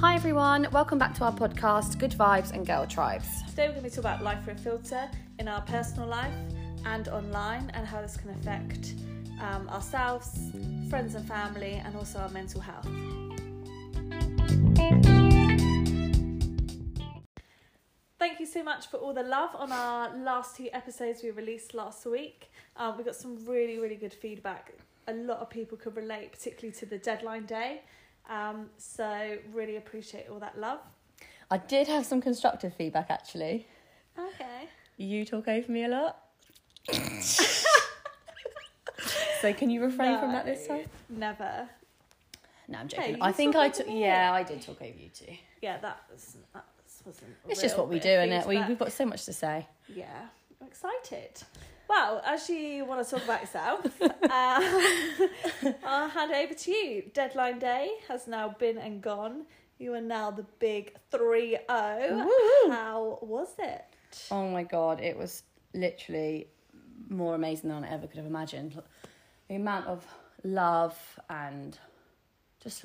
Hi everyone, welcome back to our podcast, Good Vibes and Girl Tribes. Today we're going to be talking about life through a filter in our personal life and online and how this can affect um, ourselves, friends and family, and also our mental health. Thank you so much for all the love on our last two episodes we released last week. Um, we got some really, really good feedback. A lot of people could relate, particularly to the deadline day. Um, so, really appreciate all that love. I did have some constructive feedback actually. Okay. You talk over me a lot. so can you refrain from that this time? Never. No, I'm joking. you I think I took. Yeah, I did talk over you too. Yeah, that was that wasn't. It's just what we do, and it We we've got so much to say. Yeah, I'm excited. Well, as you want to talk about yourself, uh, I'll hand over to you. Deadline day has now been and gone. You are now the big 3 0. How was it? Oh my god, it was literally more amazing than I ever could have imagined. The amount of love and just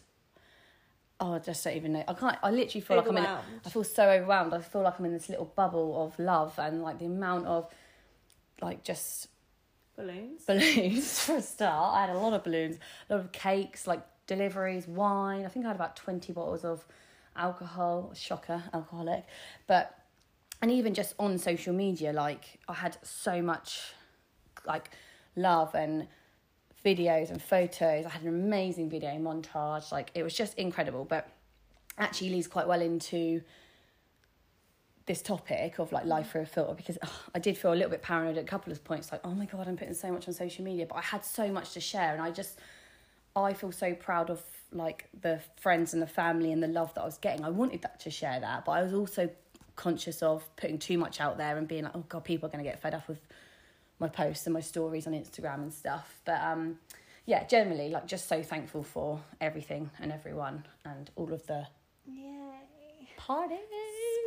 oh, I just don't even know. I can't. I literally feel like I'm in. I feel so overwhelmed. I feel like I'm in this little bubble of love and like the amount of like just Balloons. balloons for a start. I had a lot of balloons, a lot of cakes, like deliveries, wine. I think I had about 20 bottles of alcohol, shocker, alcoholic. But, and even just on social media, like I had so much like love and videos and photos. I had an amazing video montage. Like it was just incredible. But actually leads quite well into this topic of like life through a filter because ugh, I did feel a little bit paranoid at a couple of points like oh my god I'm putting so much on social media but I had so much to share and I just I feel so proud of like the friends and the family and the love that I was getting. I wanted that to share that but I was also conscious of putting too much out there and being like oh god people are going to get fed up with my posts and my stories on Instagram and stuff. But um yeah generally like just so thankful for everything and everyone and all of the Yay. Parties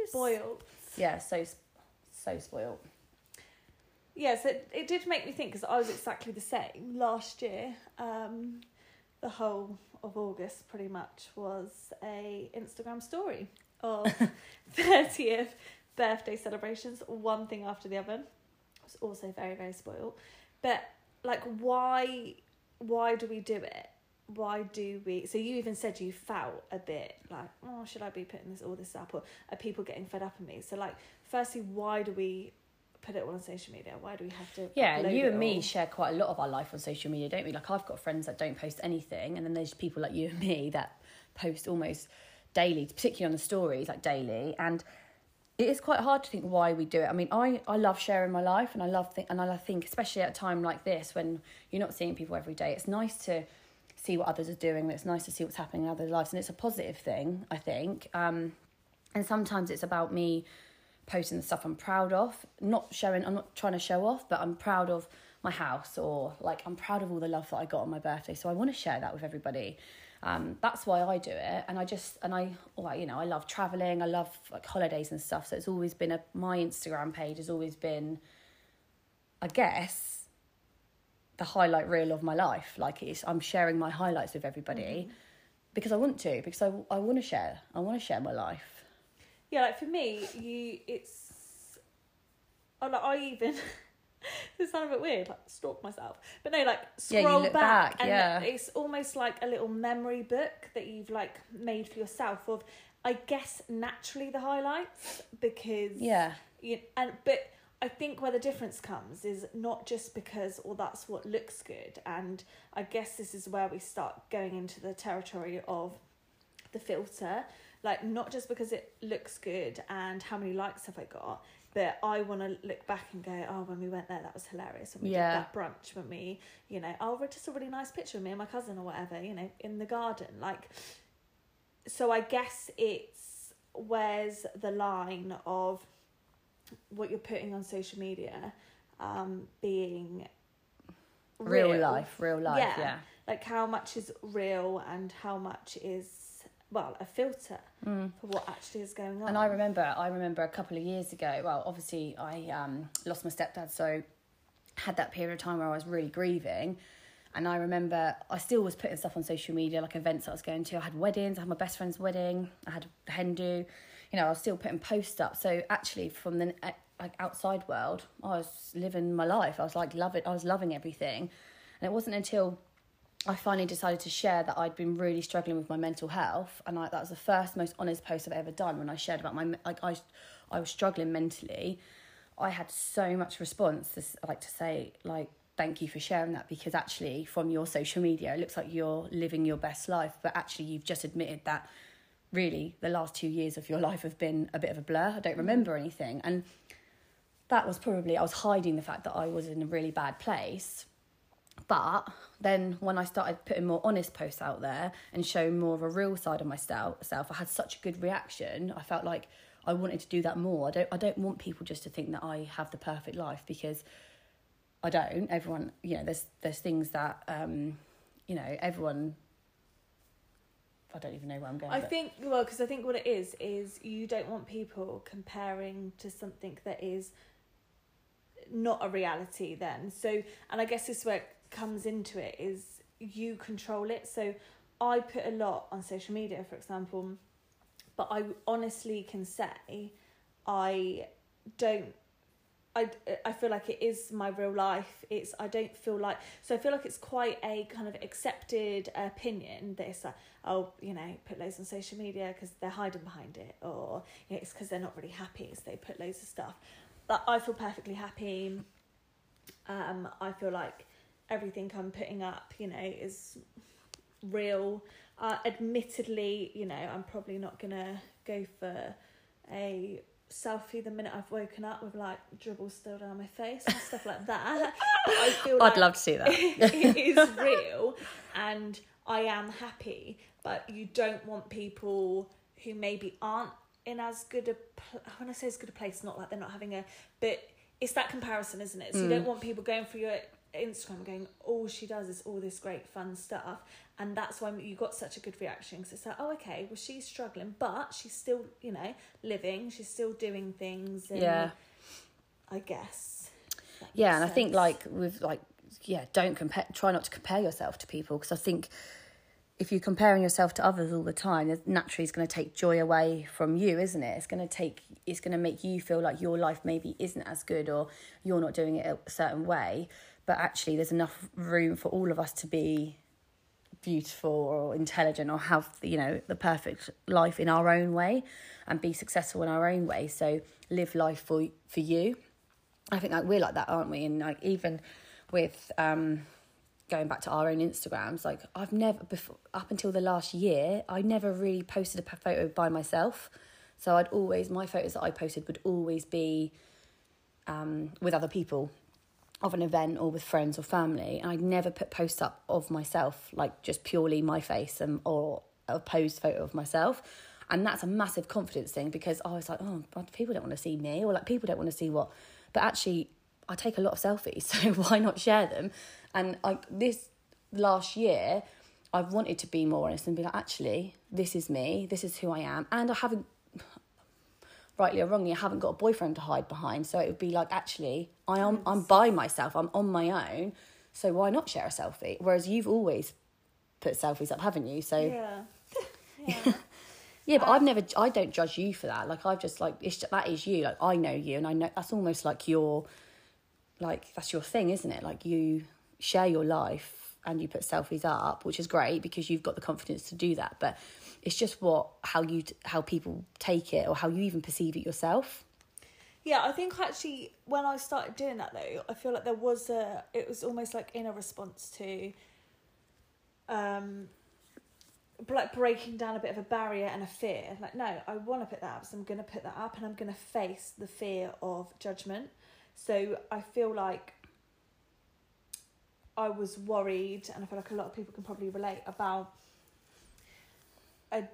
Spoiled. yeah, so so spoiled. Yes, it, it did make me think because I was exactly the same last year. Um, the whole of August pretty much was a Instagram story of thirtieth birthday celebrations, one thing after the other. I was also very very spoiled, but like why why do we do it? Why do we? So you even said you felt a bit like, oh, should I be putting this all this up, or are people getting fed up of me? So like, firstly, why do we put it all on social media? Why do we have to? Yeah, and you and me share quite a lot of our life on social media, don't we? Like I've got friends that don't post anything, and then there's people like you and me that post almost daily, particularly on the stories, like daily. And it is quite hard to think why we do it. I mean, I, I love sharing my life, and I love think, and I think especially at a time like this when you're not seeing people every day, it's nice to see what others are doing. It's nice to see what's happening in other lives, and it's a positive thing, I think. Um, and sometimes it's about me posting the stuff I'm proud of, not showing. I'm not trying to show off, but I'm proud of my house or like I'm proud of all the love that I got on my birthday. So I want to share that with everybody. Um, that's why I do it, and I just and I like you know I love traveling. I love like holidays and stuff. So it's always been a my Instagram page has always been, I guess, the highlight reel of my life. Like it's I'm sharing my highlights with everybody mm-hmm. because I want to because I I want to share. I want to share my life. Yeah, like for me, you it's. Oh, like I even. this sounds a bit weird, like stalk myself, but no, like scroll look back, back, and yeah. it's almost like a little memory book that you've like made for yourself of, I guess naturally the highlights because Yeah. you, and but I think where the difference comes is not just because well that's what looks good and I guess this is where we start going into the territory of the filter. Like not just because it looks good and how many likes have I got but I want to look back and go oh when we went there that was hilarious. When we Yeah. did that brunch when we you know oh just a really nice picture of me and my cousin or whatever you know in the garden. Like so I guess it's where's the line of what you're putting on social media um, being Real, real. life, real life, Yeah. yeah. Like how much is real and how much is well a filter Mm. for what actually is going on. And I remember, I remember a couple of years ago. Well, obviously, I um, lost my stepdad, so had that period of time where I was really grieving, And I remember I still was putting stuff on social media, like events I was going to. I had weddings, I had my best friend's wedding, I had a hen do. You know, I was still putting posts up. So actually, from the uh, like outside world, I was living my life. I was like loving, I was loving everything. And it wasn't until I finally decided to share that I'd been really struggling with my mental health, and I, that was the first most honest post I've ever done when I shared about my like I, I was struggling mentally. I had so much response, to, like to say like thank you for sharing that because actually from your social media it looks like you're living your best life, but actually you've just admitted that really the last two years of your life have been a bit of a blur. I don't remember anything, and that was probably I was hiding the fact that I was in a really bad place but then when I started putting more honest posts out there and showing more of a real side of myself, I had such a good reaction. I felt like I wanted to do that more. I don't I don't want people just to think that I have the perfect life because I don't. Everyone, you know, there's there's things that um, you know, everyone I don't even know where I'm going. I but... think well, because I think what it is is you don't want people comparing to something that is not a reality. Then so, and I guess this is where comes into it is you control it. So I put a lot on social media, for example, but I honestly can say I don't. I, I feel like it is my real life. It's I don't feel like so I feel like it's quite a kind of accepted opinion that it's like oh you know put loads on social media because they're hiding behind it or you know, it's because they're not really happy so they put loads of stuff. But I feel perfectly happy. Um, I feel like everything I'm putting up, you know, is real. Uh, admittedly, you know, I'm probably not gonna go for a selfie the minute I've woken up with like dribble still down my face and stuff like that. I feel I'd love to see that. it is real and I am happy, but you don't want people who maybe aren't in as good a pl- when I say as good a place, not like they're not having a but it's that comparison, isn't it? So mm. you don't want people going through your Instagram going, all she does is all this great fun stuff. And that's why you got such a good reaction because it's like, oh, okay, well, she's struggling, but she's still, you know, living, she's still doing things. And yeah. I guess. Yeah, and sense. I think, like, with, like, yeah, don't compare, try not to compare yourself to people because I think if you're comparing yourself to others all the time, naturally it's going to take joy away from you, isn't it? It's going to take, it's going to make you feel like your life maybe isn't as good or you're not doing it a certain way but actually there's enough room for all of us to be beautiful or intelligent or have you know the perfect life in our own way and be successful in our own way. So live life for for you. I think like we're like that aren't we? And like even with um going back to our own instagrams like i've never before up until the last year i never really posted a photo by myself. So i'd always my photos that i posted would always be um, with other people of an event or with friends or family and I'd never put posts up of myself like just purely my face and or a posed photo of myself. And that's a massive confidence thing because I was like oh people don't want to see me or like people don't want to see what but actually I take a lot of selfies so why not share them? And like this last year I've wanted to be more honest and be like actually this is me this is who I am and I haven't rightly or wrongly, I haven't got a boyfriend to hide behind. So it would be like, actually, I am I'm by myself. I'm on my own. So why not share a selfie? Whereas you've always put selfies up, haven't you? So yeah, yeah. yeah, but um, I've never. I don't judge you for that. Like I've just like it's that is you. Like I know you, and I know that's almost like your, like that's your thing, isn't it? Like you share your life and you put selfies up, which is great because you've got the confidence to do that. But it's just what how you how people take it or how you even perceive it yourself. Yeah, I think actually when I started doing that though, I feel like there was a it was almost like in a response to um like breaking down a bit of a barrier and a fear. Like, no, I want to put that up, so I'm going to put that up and I'm going to face the fear of judgment. So I feel like I was worried, and I feel like a lot of people can probably relate about a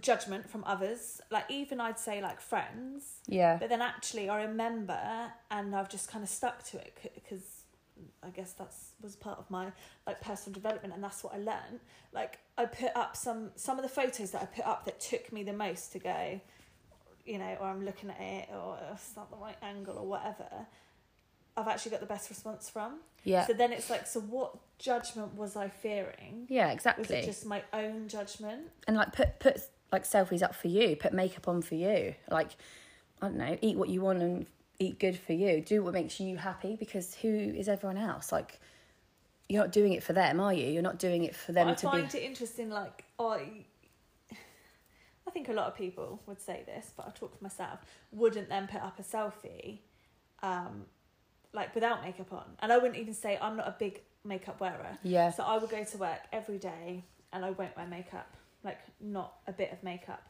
judgment from others. Like even i'd say like friends. Yeah. But then actually i remember and i've just kind of stuck to it because i guess that's was part of my like personal development and that's what i learned. Like i put up some some of the photos that i put up that took me the most to go you know or i'm looking at it or it's not the right angle or whatever I've actually got the best response from. Yeah. So then it's like, so what judgment was I fearing? yeah, exactly. Was it just my own judgment? and like put put like selfies up for you, put makeup on for you. Like I don't know, eat what you want and eat good for you. Do what makes you happy because who is everyone else? Like you're not doing it for them, are you? You're not doing it for them But I to find be it interesting. Like I, I think a lot of people would say this, but I talk for myself. Wouldn't then put up a selfie, um, like without makeup on, and I wouldn't even say I'm not a big makeup wearer. Yeah. So I would go to work every day, and I won't wear makeup, like not a bit of makeup.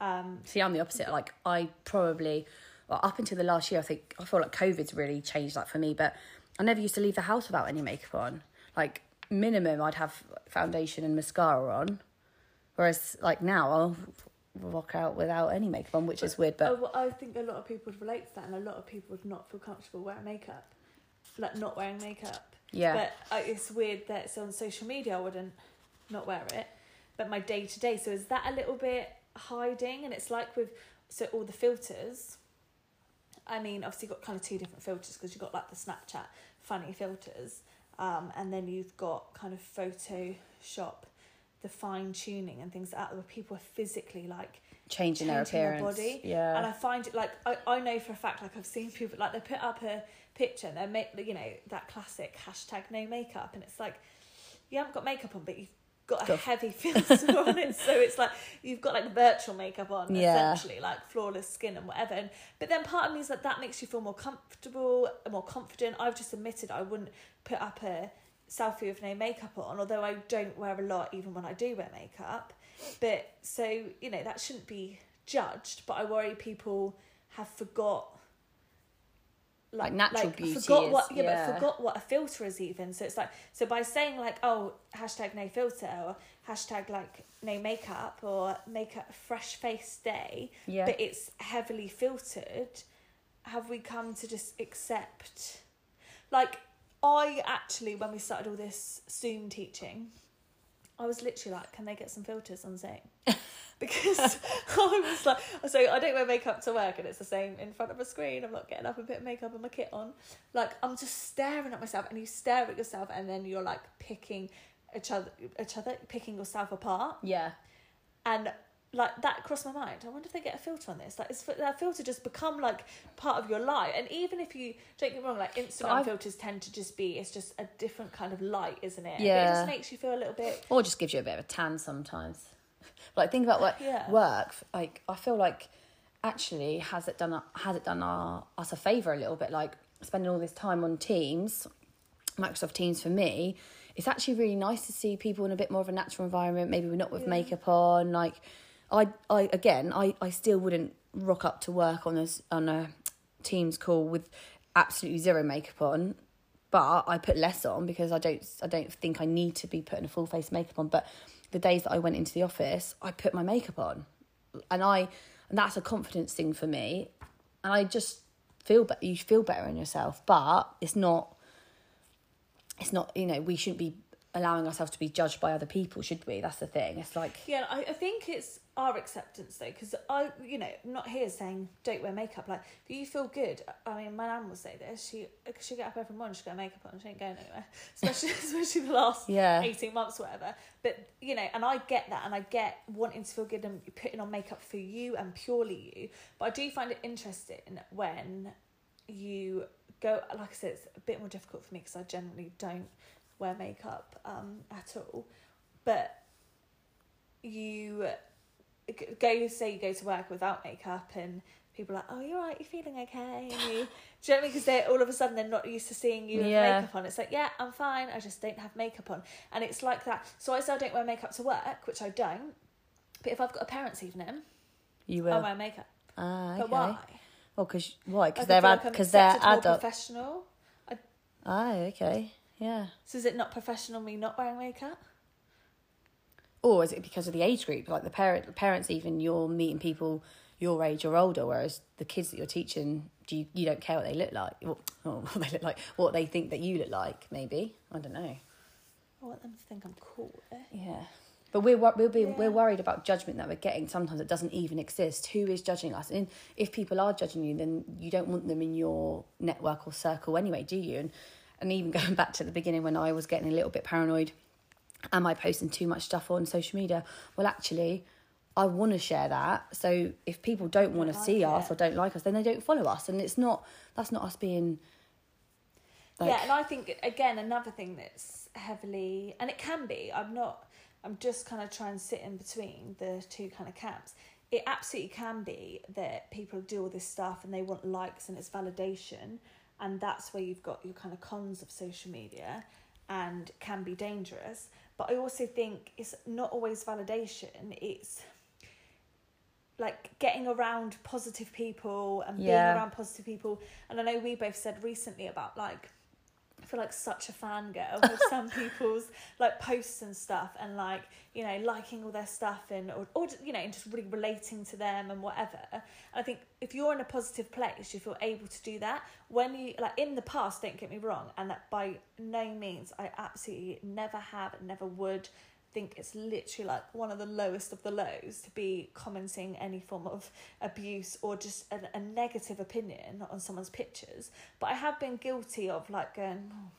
Um, See, I'm the opposite. Like I probably well, up until the last year, I think I feel like COVID's really changed that for me. But I never used to leave the house without any makeup on. Like minimum, I'd have foundation and mascara on, whereas like now I'll walk out without any makeup on, which is weird. But well, I think a lot of people would relate to that, and a lot of people would not feel comfortable wearing makeup, like not wearing makeup. yeah, But uh, it's weird that it's on social media. I wouldn't not wear it, but my day to day. So is that a little bit hiding? And it's like with so all the filters. I mean, obviously, you've got kind of two different filters because you've got like the Snapchat funny filters, um, and then you've got kind of Photoshop, the fine tuning and things like that, where people are physically like changing their changing their appearance. body, Yeah, and I find it like I, I know for a fact like I've seen people like they put up a picture and they make you know that classic hashtag no makeup and it's like you haven't got makeup on but you've got a heavy filter on it so it's like you've got like virtual makeup on Yeah. essentially like flawless skin and whatever and, but then part of me is that that makes you feel more comfortable and more confident I've just admitted I wouldn't put up a selfie with no makeup on although I don't wear a lot even when I do wear makeup but so you know that shouldn't be judged but i worry people have forgot Like natural beauty forgot is- what yeah, yeah. but forgot what a filter is even so it's like so by saying like oh hashtag no filter or hashtag like no makeup or makeup fresh face day yeah. but it's heavily filtered have we come to just accept like i actually when we started all this zoom teaching i was literally like can they get some filters on zoom? Because i was like so i don't wear makeup to work and it's the same in front of a screen. I'm not getting up and putting makeup and my kit on. Like i'm just staring at myself and you stare at yourself and then you're like picking each other each other picking yourself apart. Yeah. and like that crossed my mind. I wonder if they get a filter on this. Like, is that filter just become like part of your life? And even if you don't get me wrong, like Instagram filters tend to just be it's just a different kind of light, isn't it? But it just makes you feel a little bit. or just gives you a bit of a tan sometimes. Like think about like Yeah. work. Like I feel like actually has it done has it done our, us a favor a little bit? Like spending all this time on Teams, Microsoft Teams for me. It's actually really nice to see people in a bit more of a natural environment. Maybe we're not with Yeah. makeup on. Like I, I again, I, I still wouldn't rock up to work on this on a Teams call with absolutely zero makeup on but I put less on because I don't I don't think I need to be putting a full face makeup on. But the days that I went into the office, I put my makeup on, and I and that's a confidence thing for me, and I just feel better. You feel better in yourself, but it's not. It's not you know we shouldn't be allowing ourselves to be judged by other people, should we? That's the thing. It's like Yeah, I, I think it's our acceptance though, because I, you know, I'm not here saying don't wear makeup. Like, if you feel good, I mean, my nan will say this. She she get up every morning, she got makeup on, she ain't going anywhere. Especially especially the last yeah, 18 months whatever but you know and i get that and i get wanting to feel good and putting on makeup for you and purely you but i do find it interesting when you go like i said it's a bit more difficult for me because i generally don't wear makeup um at all but you go say you go to work without makeup and people are like oh you're right you're feeling okay do you know what I mean? Because they're all of a sudden they're not used to seeing you with Yeah. makeup on. It's like, yeah, I'm fine. I just don't have makeup on, and it's like that. So I say I don't wear makeup to work, which I don't. But if I've got a parents' evening, you I'll will. wear makeup. Ah, But okay. why? Well, because why? Because they're ad- like because they're adult. professional. Ah, okay. Yeah. So is it not professional me not wearing makeup? Or is it because of the age group? Like the parent, parents, even you're meeting people your age or older, whereas the kids that you're teaching, do you, you don't care what they look like, what, what they look like, what they think that you look like. Maybe I don't know. I want them to think I'm cool. eh? Yeah, but we're we'll be Yeah. we're worried about judgment that we're getting. Sometimes it doesn't even exist. Who is judging us? And if people are judging you, then you don't want them in your network or circle anyway, do you? And and even going back to the beginning when I was getting a little bit paranoid, am I posting too much stuff on social media? Well, actually. I want to share that. So if people don't want to like see us or don't like us, then they don't follow us, and it's not. That's not us being. Like, yeah, and I think again another thing that's heavily and it can be. I'm not. I'm just kind of trying to sit in between the two kind of camps. It absolutely can be that people do all this stuff and they want likes and it's validation, and that's where you've got your kind of cons of social media, and can be dangerous. But I also think it's not always validation. It's like getting around positive people and being around positive people. And I know we both said recently about like feel like such a fangirl of some people's like posts and stuff and like you know liking all their stuff and or, or you know and just really relating to them and whatever. And i think if you're in a positive place you feel able to do that. When you like in the past don't get me wrong and that by no means i absolutely never have never would think it's literally like one of the lowest of the lows to be commenting any form of abuse or just a, a negative opinion on someone's pictures. But I have been guilty of like going, oh,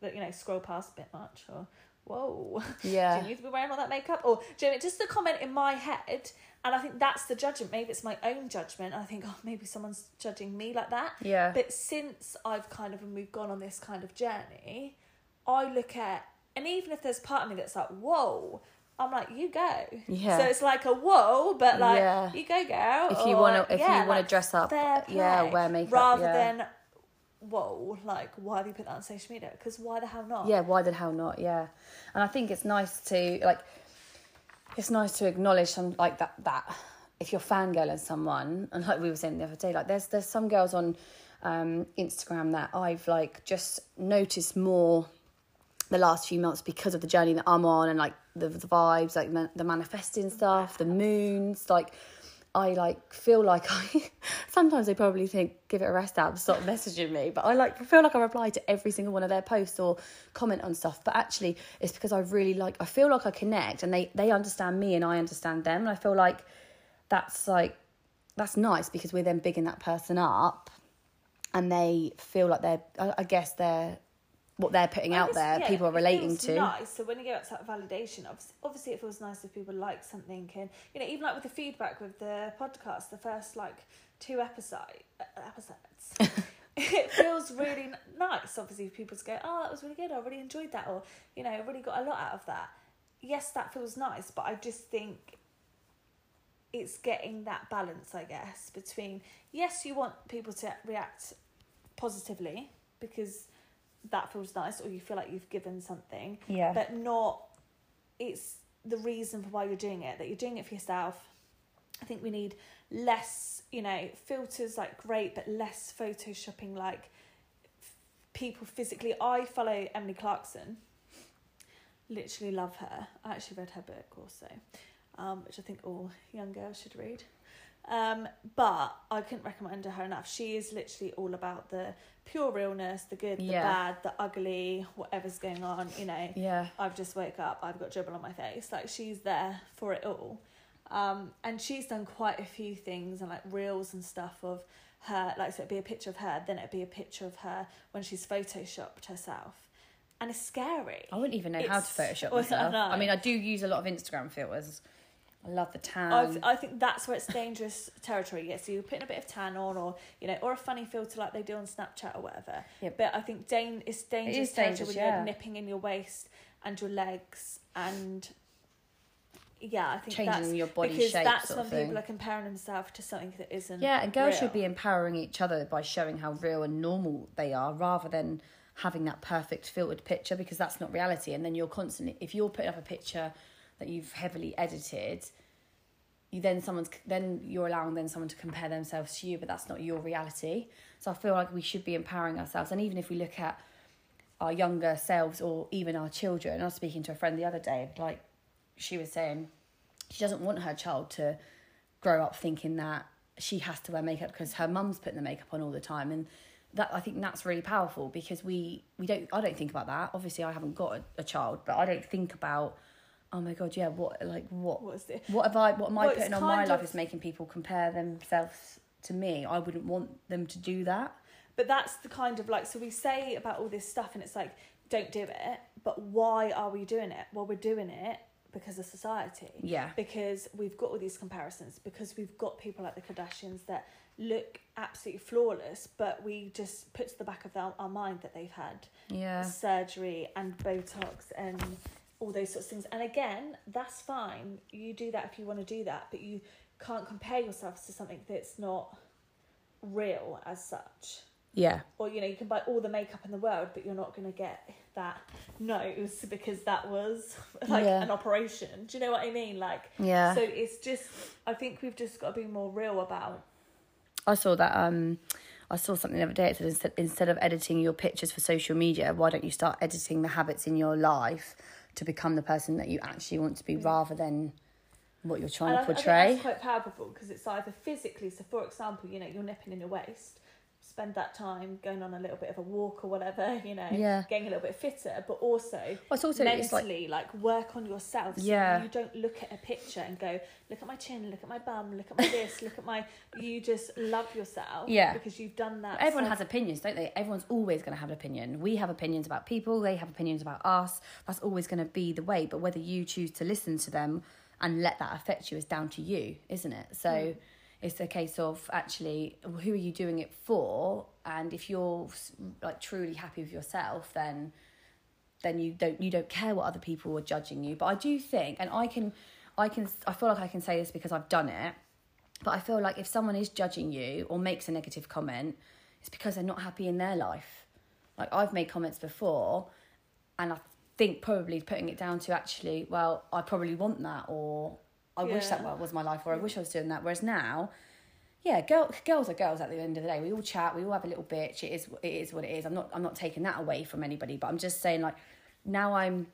that, you know, scroll past a bit much or whoa, yeah, do you need to be wearing all that makeup? Or do you know, just the comment in my head. And I think that's the judgment. Maybe it's my own judgment. I think, oh, maybe someone's judging me like that. yeah. But since I've kind of and we've gone on this kind of journey, I look at and even if there's part of me that's like, whoa, I'm like, you go. Yeah. So it's like a whoa, but like Yeah. you go, girl. if you want to, if yeah, you want like, to dress up, yeah, wear makeup, rather yeah. than whoa, like why have you put that on social media? Because why the hell not? yeah, why the hell not? Yeah, and I think it's nice to like, it's nice to acknowledge some like that that if you're fangirling someone, and like we were saying the other day, like there's there's some girls on um, Instagram that I've like just noticed more the last few months because of the journey that I'm on and like the, the vibes, like the, manifesting stuff, the moons, like. I like feel like I sometimes they probably think give it a rest out stop messaging me but I like feel like I reply to every single one of their posts or comment on stuff but actually it's because I really like I feel like I connect and they they understand me and I understand them and I feel like that's like that's nice because we're then bigging that person up and they feel like they're I guess they're what they're putting I out there yeah, people are it relating feels to Nice. So when you get back to that validation, obviously, obviously it feels nice if people like something, and you know, even like with the feedback with the podcast, the first like two episode episodes. it feels really nice. Obviously, if people just go, "Oh, that was really good. I really enjoyed that," or you know, I really got a lot out of that. Yes, that feels nice, but I just think it's getting that balance, I guess, between yes, you want people to react positively because that feels nice, or you feel like you've given something, yeah. but not it's the reason for why you're doing it that you're doing it for yourself. I think we need less you know filters like great but less photoshopping like f- people physically. I follow emily clarkson. Literally love her. I actually read her book also um, which i think all young girls should read um, but I couldn't recommend her enough. She is literally all about the pure realness, the good, the Yeah. bad, the ugly, whatever's going on. You know, yeah I've just woke up, I've got dribble on my face. Like she's there for it all. Um, and she's done quite a few things and like reels and stuff of her. Like so, it'd be a picture of her, then it'd be a picture of her when she's photoshopped herself, and it's scary. I wouldn't even know how to It's- Photoshop well, I myself. I mean, I do use a lot of Instagram filters. Love the tan. I've, I think that's where it's dangerous territory. Yeah, so you're putting a bit of tan on, or you know, or a funny filter like they do on Snapchat or whatever. Yeah. But I think dan- it's dangerous is territory dangerous, when yeah. you're nipping in your waist and your legs, and yeah, I think Changing that's your body because shape that's when people are comparing themselves to something that isn't. Yeah, and girls real. should be empowering each other by showing how real and normal they are rather than having that perfect filtered picture because that's not reality. And then you're constantly, if you're putting up a picture that you've heavily edited, then someone's then you're allowing then someone to compare themselves to you, but that's not your reality. So I feel like we should be empowering ourselves. And even if we look at our younger selves or even our children, I was speaking to a friend the other day, like she was saying she doesn't want her child to grow up thinking that she has to wear makeup because her mum's putting the makeup on all the time and that I think that's really powerful because we we don't I don't think about that obviously I haven't got a, a child but I don't think about oh my god, yeah, what like what What is it? what have I what am I Well, it's putting on my kind life is making people compare themselves to me. I wouldn't want them to do that. But that's the kind of like, so we say about all this stuff, and it's like, don't do it. But why are we doing it? Well, we're doing it because of society. Yeah. Because we've got all these comparisons, because we've got people like the Kardashians that look absolutely flawless, but we just put to the back of our, our mind that they've had Yeah. surgery and Botox and all those sorts of things. And again, that's fine. You do that if you want to do that, but you can't compare yourself to something that's not real as such. Yeah. Or you know, you can buy all the makeup in the world, but you're not going to get that nose because that was like Yeah. an operation. Do you know what I mean? Like, Yeah. so it's just. I think we've just got to be more real about. I saw that um I saw something the other day. It said instead, instead of editing your pictures for social media, why don't you start editing the habits in your life to become the person that you actually want to be mm. rather than what you're trying to I, I think portray? that's quite palpable because it's either physically. So, for example, you know, you're nipping in your waist. Spend that time going on a little bit of a walk or whatever, you know, Yeah. getting a little bit fitter, but also Well, it's also it's like mentally like, work on yourself so Yeah. you don't look at a picture and go look at my chin look at my bum look at my this look at my you just love yourself Yeah. because you've done that everyone self- has opinions, don't they? Everyone's always going to have an opinion. We have opinions about people, they have opinions about us. That's always going to be the way. But whether you choose to listen to them and let that affect you is down to you, isn't it? So Mm. It's a case of actually who are you doing it for? And if you're like truly happy with yourself, then then you don't you don't care what other people are judging you. But I do think, and I can, I can, I feel like I can say this because I've done it. But I feel like if someone is judging you or makes a negative comment, it's because they're not happy in their life. Like I've made comments before, and I think probably putting it down to actually, well, I probably want that, or I wish that was my life, or I wish I was doing that. Whereas now, yeah, girl, girls are girls at the end of the day. We all chat, we all have a little bitch. It is, it is what it is. I'm not, I'm not taking that away from anybody, but I'm just saying like, now I'm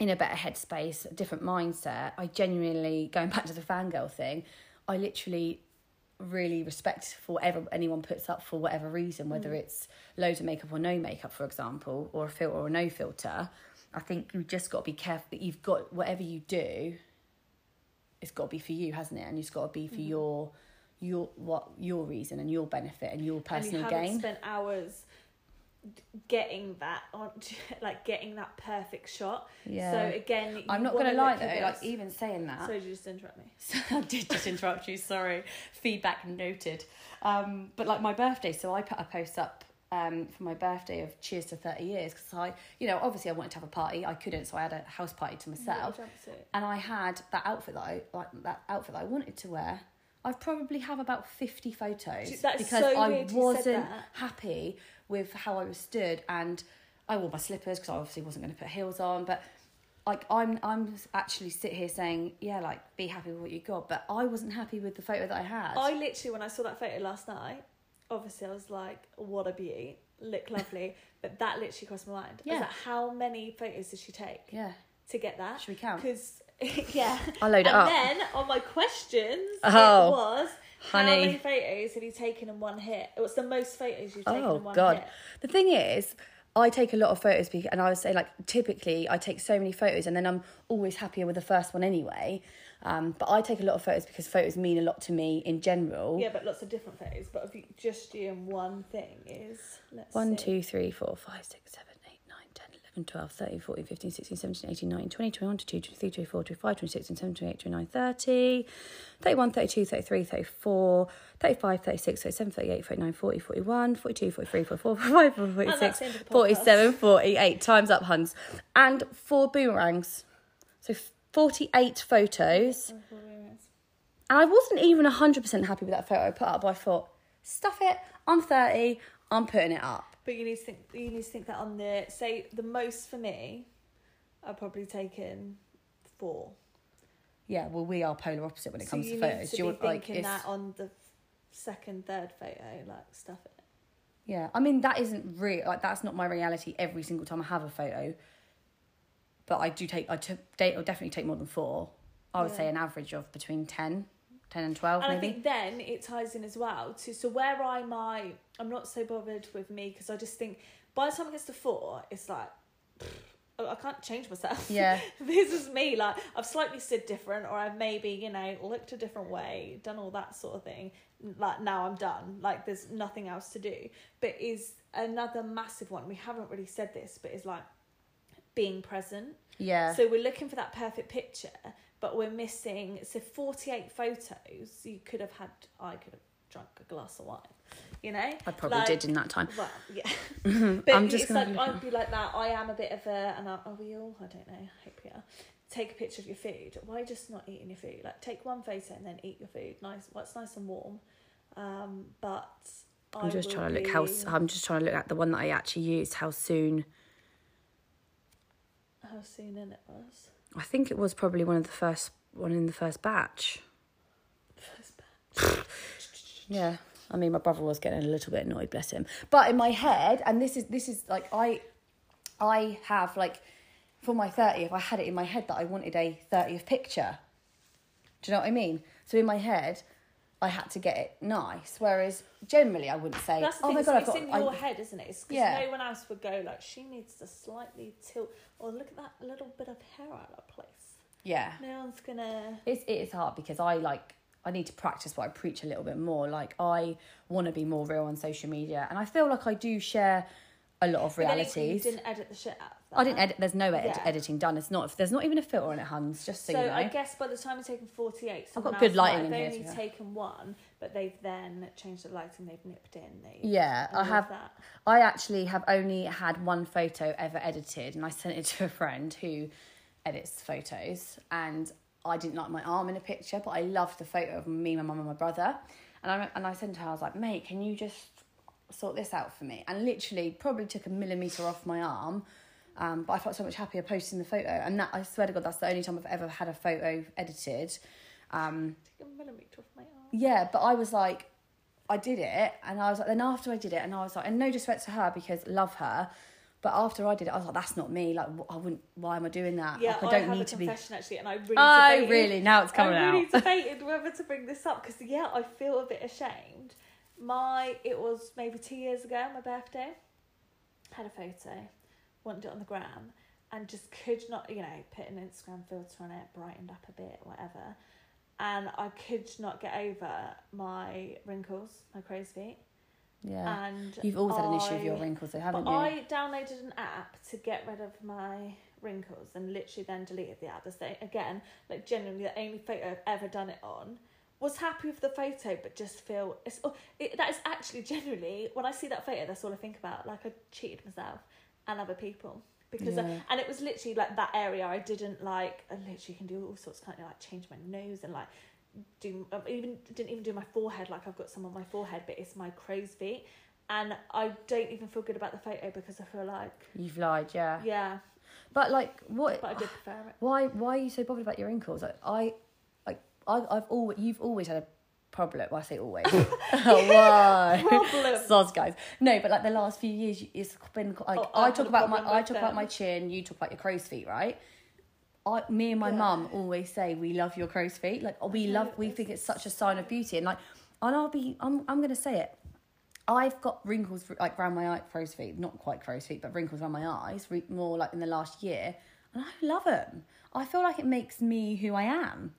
in a better headspace, a different mindset. I genuinely, going back to the fangirl thing, I literally really respect for whatever anyone puts up for whatever reason, whether mm. it's loads of makeup or no makeup, for example, or a filter or no filter. I think you've just got to be careful that you've got whatever you do, it's got to be for you, hasn't it? And it's got to be for your your what your reason and your benefit and your and personal you haven't gain. spent hours getting that on like getting that perfect shot Yeah. so again I'm not gonna lie though, like even saying that, so you just interrupt me I did just interrupt you. Sorry. Feedback noted. Um, but like my birthday, so I put a post up um, for my birthday of cheers to 30 years because I, you know, obviously I wanted to have a party. I couldn't, so I had a house party to myself. And I had that outfit that I like that outfit that I wanted to wear. I probably have about 50 photos That's because so I weird you said wasn't happy with how I was stood and I wore my slippers because I obviously wasn't going to put heels on, but like I'm I'm actually sit here saying yeah like be happy with what you got but I wasn't happy with the photo that I had I literally, when I saw that photo last night, obviously I was like, what a beauty, look lovely. but that literally crossed my mind. I Yeah. was like, how many photos did she take yeah to get that? should we count Because, yeah. I'll load it and up then on my questions, Oh, it was, honey. how many photos have you taken in one hit? What's the most photos you've taken Oh in one God! hit? The thing is, I take a lot of photos, and I would say like typically I take so many photos, and then I'm always happier with the first one anyway. Um, but I take a lot of photos because photos mean a lot to me in general. Yeah, but lots of different photos. But if you just in one thing is let's One, see. two, three, four, five, six, seven, eight, nine, 10, 11, 12, 13, 14, 15, 16, 17, 18, 19, 20, 21, 22, 23, 24, 25, 26, 27, 28, 29, 30, 31, 32, 33, 34, 35, 36, 37, 38, 39, 40, 41, 42, 43, 44, 45, 46, that's the end of the podcast. 47, 48. Time's up, Huns. And four boomerangs. So 48 photos. Oh, and I wasn't even 100% happy with that photo I put up. I thought, stuff it. I'm 30. I'm putting it up. But you need to think. You need to think that on the say the most for me, I've probably taken four. Yeah, well, we are polar opposite when it comes to photos. to Do you be like thinking that on the second, third photo, like stuff it. Yeah, I mean that isn't real. Like that's not my reality every single time I have a photo. But I do take. I took date. I'll definitely take more than four. I would Yeah. say an average of between 10, 10 and twelve, And I think then it ties in as well to so where I might I'm not so bothered with me because I just think by the time it gets to four, it's like I can't change myself. Yeah. this is me. Like I've slightly stood different, or I've maybe you know looked a different way, done all that sort of thing. Like now I'm done. Like there's nothing else to do. But is another massive one. We haven't really said this, but is like being present. Yeah. So we're looking for that perfect picture, but we're missing. So 48 photos. You could have had. I could have drunk a glass of wine. You know. I probably Like, did in that time. Well, yeah. I'm But just it's gonna like I'd be like that. I am a bit of a, and are, are we all? I don't know. I hope we are. Take a picture of your food. Why just not eating your food? Like take one photo and then eat your food. Nice. What's nice and warm. Um, but I'm I just trying to look how. I'm just trying to look at the one that I actually used. How soon? How soon in it was. I think it was probably one of the first one in the first batch. First batch. Yeah. I mean, my brother was getting a little bit annoyed, bless him. But in my head, and this is this is like I, I have like, for my thirtieth, I had it in my head that I wanted a thirtieth picture. Do you know what I mean? So in my head, I had to get it nice. Whereas generally, I wouldn't say, That's the "Oh thing. my it's, god, I've it's got." in I- your head, isn't it? It's because Yeah. no one else would go like she needs to slightly tilt or look at that little bit of hair out of place. yeah, No one's gonna. it's it is hard because I like I need to practice what I preach a little bit more. Like I want to be more real on social media, and I feel like I do share a lot of But realities. You didn't edit the shit out of that. I didn't edit. There's no ed- Yeah. editing done. It's not. There's not even a filter on it, Hans. Just so, So, you know. I guess by the time you've taken 48, I've got good lighting might in have only taken one, but they've then changed the lighting, they've nipped in. They, yeah, I have. That. I actually have only had one photo ever edited, and I sent it to a friend who edits photos. And I didn't like my arm in a picture, but I loved the photo of me, my mum, and my brother. And I and I sent her. I was like, "Mate, can you just sort this out for me?" And literally, probably took a millimeter off my arm. Um, but I felt so much happier posting the photo, and that I swear to God, that's the only time I've ever had a photo edited. Um, Take a millimetre off my arm. yeah, but I was like, I did it, and I was like, then after I did it, and I was like, and no disrespect to her because love her, but after I did it, I was like, that's not me. Like, I wouldn't. Why am I doing that? Yeah, like, I I, don't have need to be. confession actually, and I really Oh, debated, really? Now it's coming I really out. debated whether to bring this up because yeah, I feel a bit ashamed. My it was maybe two years ago, my birthday. Had a photo, wanted it on the gram, and just could not, you know, put an Instagram filter on it, brightened up a bit, whatever. And I could not get over my wrinkles, my crow's feet, Yeah, and you've always had an issue with your wrinkles, though, haven't you? I downloaded an app to get rid of my wrinkles and literally then deleted the app. The same again, like genuinely the only photo I've ever done it on. Was happy with the photo, but just feel it's oh, it, that is actually genuinely when I see that photo, that's all I think about. Like I cheated myself and other people because uh, Yeah. and it was literally like that area I didn't like. I literally can do all sorts, can't you? Like change my nose and like do I even didn't even do my forehead like I've got some on my forehead, but it's my crow's feet. And I don't even feel good about the photo because I feel like You've lied, yeah. yeah, But like, what? but I did prefer it. Why? Why are you so bothered about your wrinkles? Like, I, I, I've always, you've always had a problem. Well, I say always. Why? Problem. Soz guys. No, but like the last few years, it's been like Oh, I talk about my I talk about my chin. You talk about your crow's feet, right? I, me and my Yeah. mum always say we love your crow's feet. Like we love, we think it's such a sign of beauty, and like, and I'll be, I'm, I'm gonna say it. I've got wrinkles like around my eye, crow's feet, not quite crow's feet, but wrinkles around my eyes, more like in the last year, and I love them. I feel like it makes me who I am.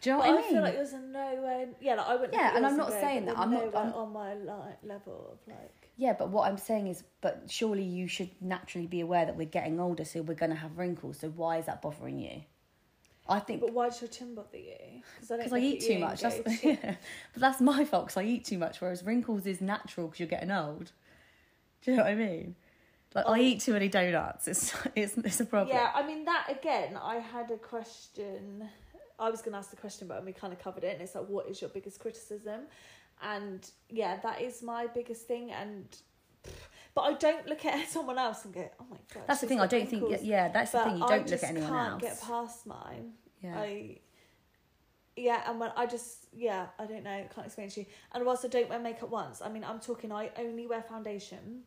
Do you know But what I, I mean? feel like there's a nowhere. Yeah, like I wouldn't. Yeah, and I'm not saying that, I'm not- I'm- on my like level of like. Yeah, but what I'm saying is, but surely you should naturally be aware that we're getting older, so we're going to have wrinkles. So why is that bothering you? I think But why does your chin bother you? Because I I eat too much. That's, yeah. But that's my fault because I eat too much. Whereas wrinkles is natural because you're getting old. Do you know what I mean? Like Oh. I um, eat too many donuts. It's it's it's a problem. Yeah, I mean that again. I had a question. I was going to ask the question, but we kind of covered it. And it's like, what is your biggest criticism? And yeah, that is my biggest thing. And but I don't look at someone else and go, oh my god. that's the thing. I don't think. wrinkles." Yeah, that's the thing. You don't look at anyone can't else. get past mine. yeah. I yeah, and when I just yeah, I don't know, can't explain to you. And whilst I don't wear makeup once, I mean, I'm talking. I only wear foundation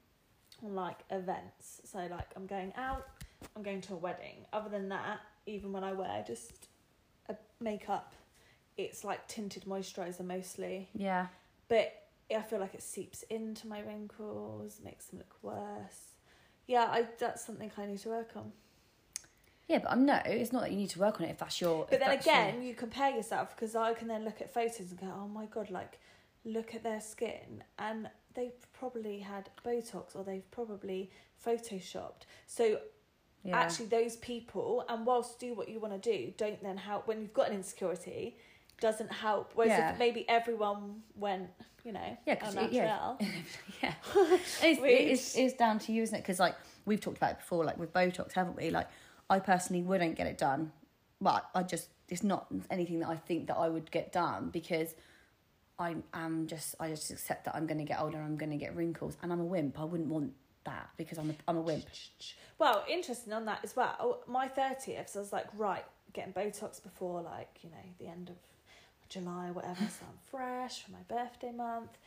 on like events. So like, I'm going out, I'm going to a wedding. Other than that, even when I wear just makeup, it's like tinted moisturizer mostly. yeah. But I feel like it seeps into my wrinkles, makes them look worse. Yeah, I that's something I need to work on. Yeah, but I'm no. It's not that you need to work on it if that's your. But then that's your- again, you compare yourself because I can then look at photos and go, oh my god, like look at their skin, and they've probably had Botox or they've probably photoshopped. So yeah. actually, those people, and whilst do what you want to do, don't then help when you've got an insecurity. Doesn't help. Whereas Yeah. if maybe everyone went, you know, Yeah, 'cause au it- yeah. yeah, it's, it's, it's down to you, isn't it? Because like we've talked about it before, like with Botox, haven't we? Like I personally wouldn't get it done, but I just it's not anything that I think that I would get done because I am just I just accept that I'm going to get older, I'm going to get wrinkles, and I'm a wimp. I wouldn't want that because I'm a, I'm a wimp. Well, interesting on that as well. Oh, my thirtieth, so I was like, right, getting Botox before like you know the end of July, or whatever. So I'm fresh for my birthday month,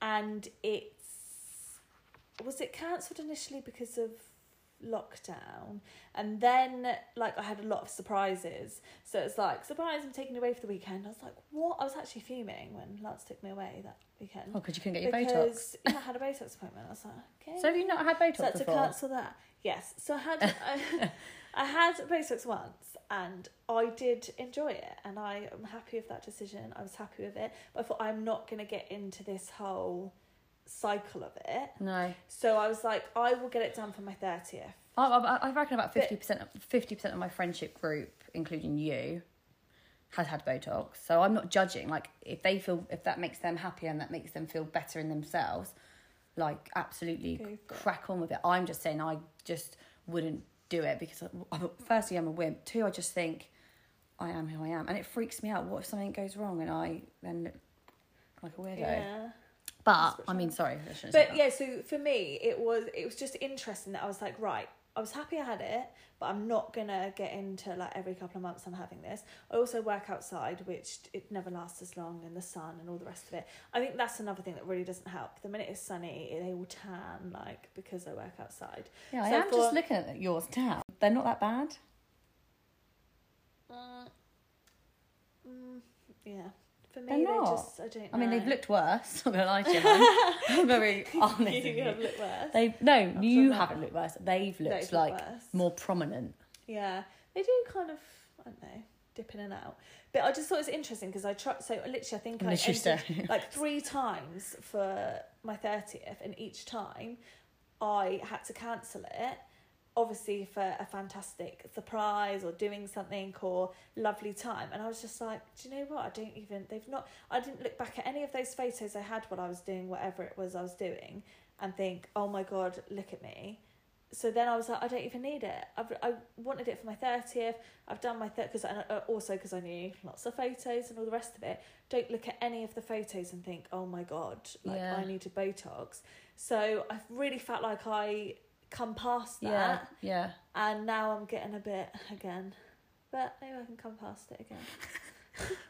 and it's was it cancelled initially because of lockdown and then like i had a lot of surprises so it's like surprise i'm taking away for the weekend i was like what i was actually fuming when lance took me away that weekend Oh, because you couldn't get your Botox. because yeah, i had a botox appointment i was like okay So have you not had Botox so I had to cancel that. Yes. So I had I, I had Botox once and I did enjoy it and I am happy with that decision. I was happy with it. But I thought I'm not gonna get into this whole cycle of it. No, So I was like, I will get it done for my thirtieth. I, I, I reckon about fifty percent fifty percent of my friendship group, including you, has had Botox. So I'm not judging. Like if they feel if that makes them happy and that makes them feel better in themselves, like absolutely it. crack on with it. I'm just saying I just wouldn't do it because I'm, firstly I'm a wimp. Two, I just think I am who I am, and it freaks me out. What if something goes wrong and I then look like a weirdo? Yeah. But I mean, sorry, I But yeah, so for me, it was it was just interesting that I was like, right, I was happy I had it, but I'm not gonna get into like every couple of months I'm having this. I also work outside, which it never lasts as long in the sun and all the rest of it. I think that's another thing that really doesn't help. The minute it's sunny, they will tan like because I work outside. Yeah, I am for- just looking at yours now. They're not that bad. Mm, mm, yeah, for me, They're they not. just I don't. I mean, they've looked worse. I'm gonna lie to you. I'm very honest. you have looked worse. They no, you haven't looked worse. They've looked They've like more prominent. Yeah, they do kind of, I don't know, dip in and out. But I just thought it was interesting because I tried, so literally I think I Literally entered like three times for my 30th and each time I had to cancel it. Obviously for a fantastic surprise or doing something or lovely time. And I was just like, do you know what? I don't even, they've not, I didn't look back at any of those photos I had while I was doing whatever it was I was doing and think, oh my God, look at me so then I was like, I don't even need it. I've, I wanted it for my thirtieth. I've done my 30th, because uh, also because I knew lots of photos and all the rest of it. Don't look at any of the photos and think, oh my god, like Yeah. I needed Botox. So I've really felt like I come past that, Yeah, yeah. and now I'm getting a bit again, but maybe I can come past it again.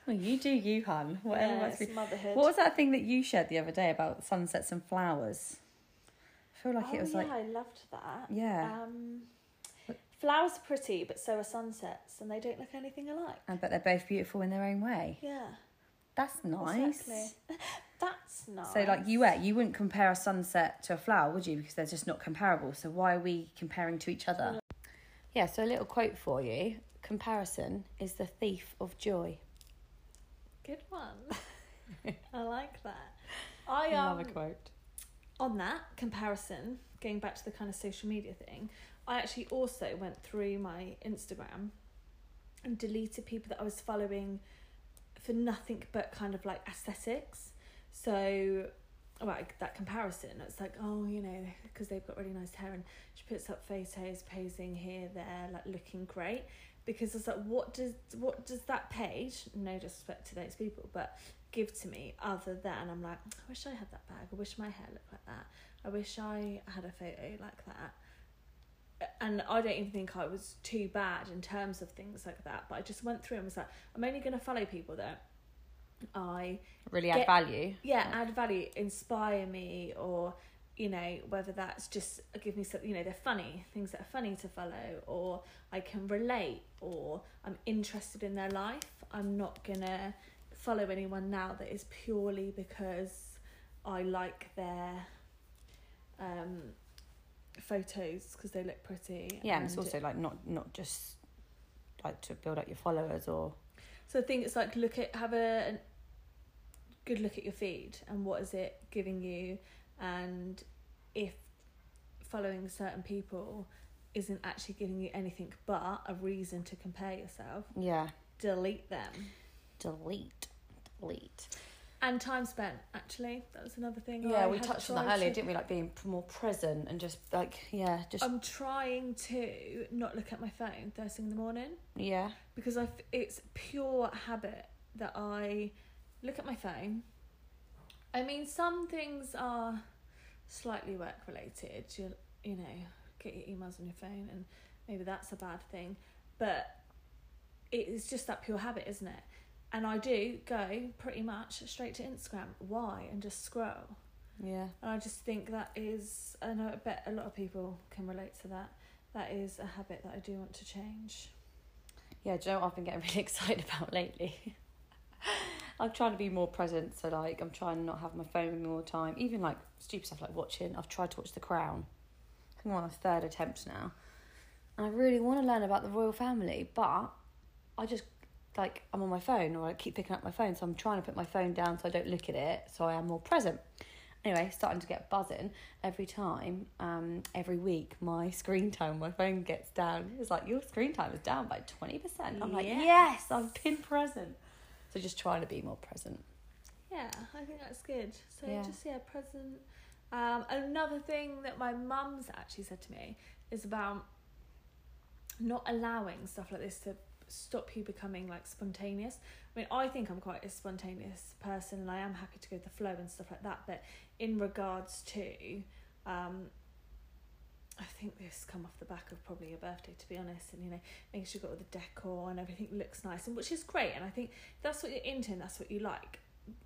Well, you do you, hun. Whatever yeah, it's motherhood. What was that thing that you shared the other day about sunsets and flowers? I feel like oh it was yeah, like I loved that. yeah. Um, flowers are pretty, but so are sunsets, and they don't look anything alike. I bet they're both beautiful in their own way. Yeah. That's nice. Exactly. That's nice. So like you were, you wouldn't compare a sunset to a flower, would you? Because they're just not comparable. So why are we comparing to each other? Yeah, so a little quote for you. Comparison is the thief of joy. Good one. I like that. I um quote. on that comparison, going back to the kind of social media thing, I actually also went through my Instagram and deleted people that I was following for nothing but kind of like aesthetics. So, like that comparison, it's like, oh, you know, because they've got really nice hair and she puts up photos posing here, there, like looking great. Because it's like, what does what does that page? No disrespect to those people, but give to me other than I'm like, I wish I had that bag. I wish my hair looked like that. I wish I had a photo like that. And I don't even think I was too bad in terms of things like that. But I just went through and was like, I'm only going to follow people that I Really add value. yeah add value, inspire me, or you know whether that's just give me some you know they're funny things that are funny to follow, or I can relate, or I'm interested in their life. I'm not gonna follow anyone now that is purely because I like their photos because they look pretty. Yeah, and it's also like not not just like to build up your followers or So I think it's like look at have a, a good look at your feed and what is it giving you, and if following certain people isn't actually giving you anything but a reason to compare yourself, yeah, delete them. delete, delete. And time spent, actually, that was another thing. Yeah, I we touched on that earlier, to- didn't we? Like being more present and just like yeah, just I'm trying to not look at my phone first thing in the morning yeah, because I it's pure habit that I look at my phone. I mean, some things are slightly work related. You you know, get your emails on your phone, and maybe that's a bad thing, but it's just that pure habit, isn't it? And I do go pretty much straight to Instagram. Why? And just scroll. yeah. And I just think that is, and I bet a lot of people can relate to that. That is a habit that I do want to change. Yeah, do you know what I've been getting really excited about lately? I'm trying to be more present, so like I'm trying to not have my phone with me all the time. Even like stupid stuff like watching. I've tried to watch The Crown. I think I'm on a third attempt now, and I really want to learn about the royal family, but I just like I'm on my phone or I keep picking up my phone, so I'm trying to put my phone down so I don't look at it, so I am more present. Anyway, starting to get buzzing every time, um, every week my screen time my phone gets down. It's like your screen time is down by twenty percent. I'm like, Yes. yes, I've been present. So just trying to be more present. Yeah, I think that's good. So Yeah. just yeah, present. Um, another thing that my mum's actually said to me is about not allowing stuff like this to stop you becoming like spontaneous. I mean, I think I'm quite a spontaneous person, and I am happy to go with the flow and stuff like that. But in regards to, um, I think this come off the back of probably your birthday, to be honest, and you know, making sure you've got all the decor and everything looks nice, and which is great. And I think that's what you're into, and that's what you like.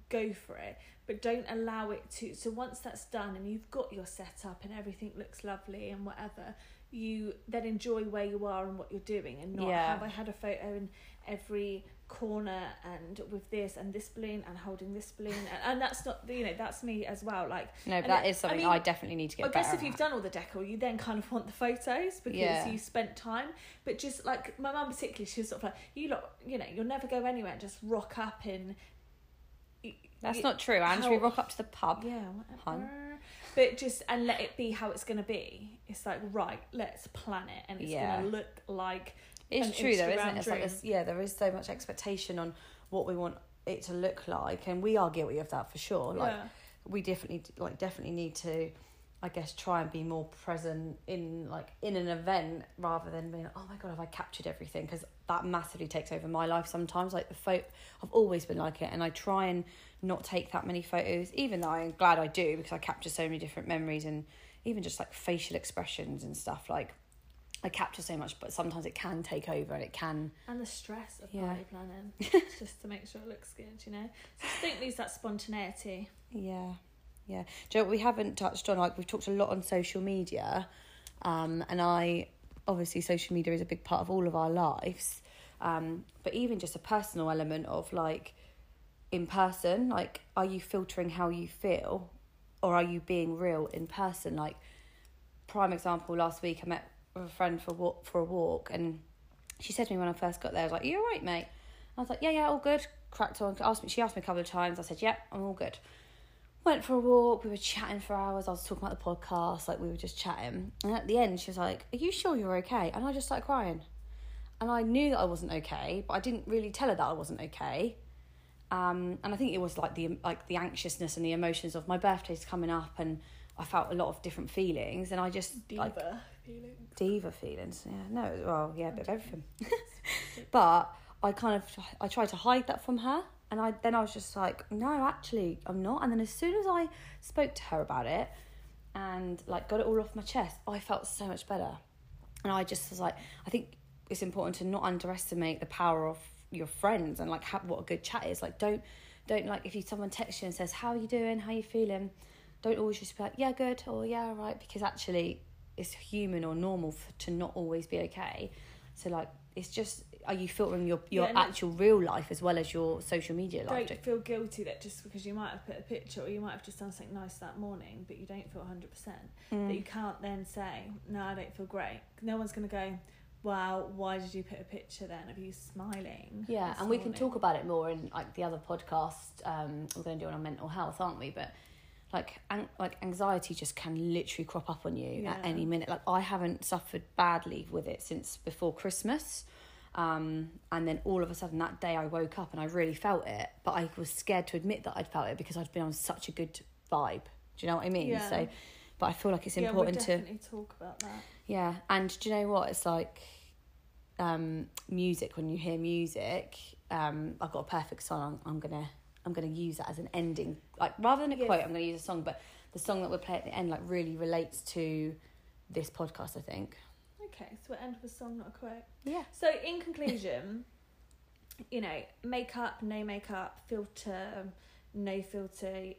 Go for it, but don't allow it to. So once that's done and you've got your setup and everything looks lovely and whatever, you then enjoy where you are and what you're doing, and not Yeah. have I had a photo in every corner and with this and this balloon and holding this balloon and, and that's not you know that's me as well like No, but that it- is something I I, definitely need to get I guess if you've at. done all the decor, you then kind of want the photos because Yeah. you spent time. But just like my mum, particularly, she was sort of like, "You lot, you know, you'll never go anywhere and just rock up in." That's not true, Ange. We rock up to the pub. Yeah, whatever. hun. But just and let it be how it's gonna be. It's like right, let's plan it, and it's Yeah. gonna look like It's true though, isn't it? It's like this, yeah, there is so much expectation on what we want it to look like, and we are guilty of that for sure. Like yeah. we definitely, like, definitely need to, I guess, try and be more present in like in an event rather than being, oh my god, have I captured everything? Because that massively takes over my life sometimes. Like the photo, I've always been like it, and I try and not take that many photos, even though I'm glad I do because I capture so many different memories and even just like facial expressions and stuff like. I capture so much, but sometimes it can take over and it can And the stress of Yeah. party planning, just to make sure it looks good, you know. So just don't lose that spontaneity. Yeah, yeah. Do you know we haven't touched on? Like we've talked a lot on social media, um, and I obviously social media is a big part of all of our lives. Um, but even just a personal element of like in person, like are you filtering how you feel, or are you being real in person? Like prime example, last week I met with a friend for walk for a walk, and she said to me when I first got there, I was like, "You all right, mate?" I was like, "Yeah, yeah, all good." Cracked on. Asked me, she asked me a couple of times. I said, "Yep, I'm all good." Went for a walk. We were chatting for hours. I was talking about the podcast, like we were just chatting. And at the end, she was like, "Are you sure you're okay?" And I just started crying. And I knew that I wasn't okay, but I didn't really tell her that I wasn't okay. Um, and I think it was like the like the anxiousness and the emotions of my birthday's coming up, and I felt a lot of different feelings, and I just like Diva diva feelings. Yeah, no, well, yeah, a bit of everything. but I kind of I tried to hide that from her, and I then I was just like, no, actually, I'm not. And then as soon as I spoke to her about it, and like got it all off my chest, I felt so much better. And I just was like, I think it's important to not underestimate the power of your friends and like how, what a good chat is. Like, don't don't like if you someone texts you and says, "How are you doing? How are you feeling?" Don't always just be like, "Yeah, good," or "Yeah, right," because actually it's human or normal for, to not always be okay. So like, it's just are you filtering your your Yeah, actual real life as well as your social media life? Don't feel guilty that just because you might have put a picture or you might have just done something nice that morning, but you don't feel 100%, Mm. that you can't then say, no, I don't feel great. No one's going to go, wow, why did you put a picture then of you smiling? Yeah, and we can talk about it more in like the other podcast um, we're going to do on mental health, aren't we? But like, an- like anxiety just can literally crop up on you at any minute. Like I haven't suffered badly with it since before Christmas, um, and then all of a sudden that day I woke up and I really felt it, but I was scared to admit that I'd felt it because I'd been on such a good vibe. Do you know what I mean? Yeah. So, but I feel like it's yeah, important we'll to talk about that. yeah, and do you know what? It's like um, music. When you hear music, um, I've got a perfect song. I'm gonna I'm gonna use that as an ending. Like rather than a quote, I'm gonna use a song. But the song that we'll play at the end like really relates to this podcast. I think. Okay, so we'll end with a song, not a quote. Yeah. So, in conclusion, you know, makeup, no makeup, filter, no filter,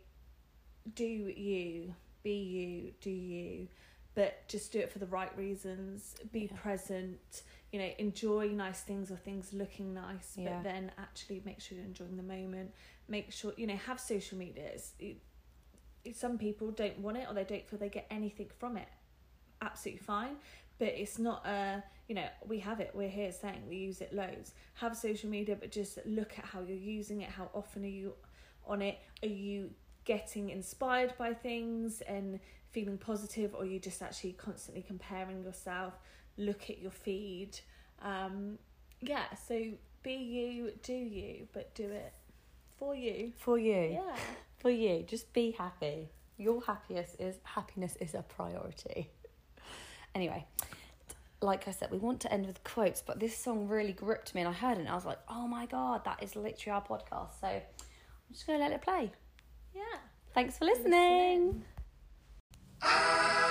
do you, be you, do you, but just do it for the right reasons. Be Yeah. present, you know, enjoy nice things or things looking nice, Yeah. but then actually make sure you're enjoying the moment. Make sure, you know, have social media. It, some people don't want it or they don't feel they get anything from it. Absolutely fine but it's not a you know we have it we're here saying we use it loads have social media but just look at how you're using it how often are you on it are you getting inspired by things and feeling positive or are you just actually constantly comparing yourself look at your feed um yeah so be you do you but do it for you For you. yeah For you. Just be happy. Your happiness is happiness is a priority. Anyway, like I said, we want to end with quotes, but this song really gripped me and I heard it and I was like, oh my god, that is literally our podcast. So I'm just gonna let it play. yeah Thanks for listening. I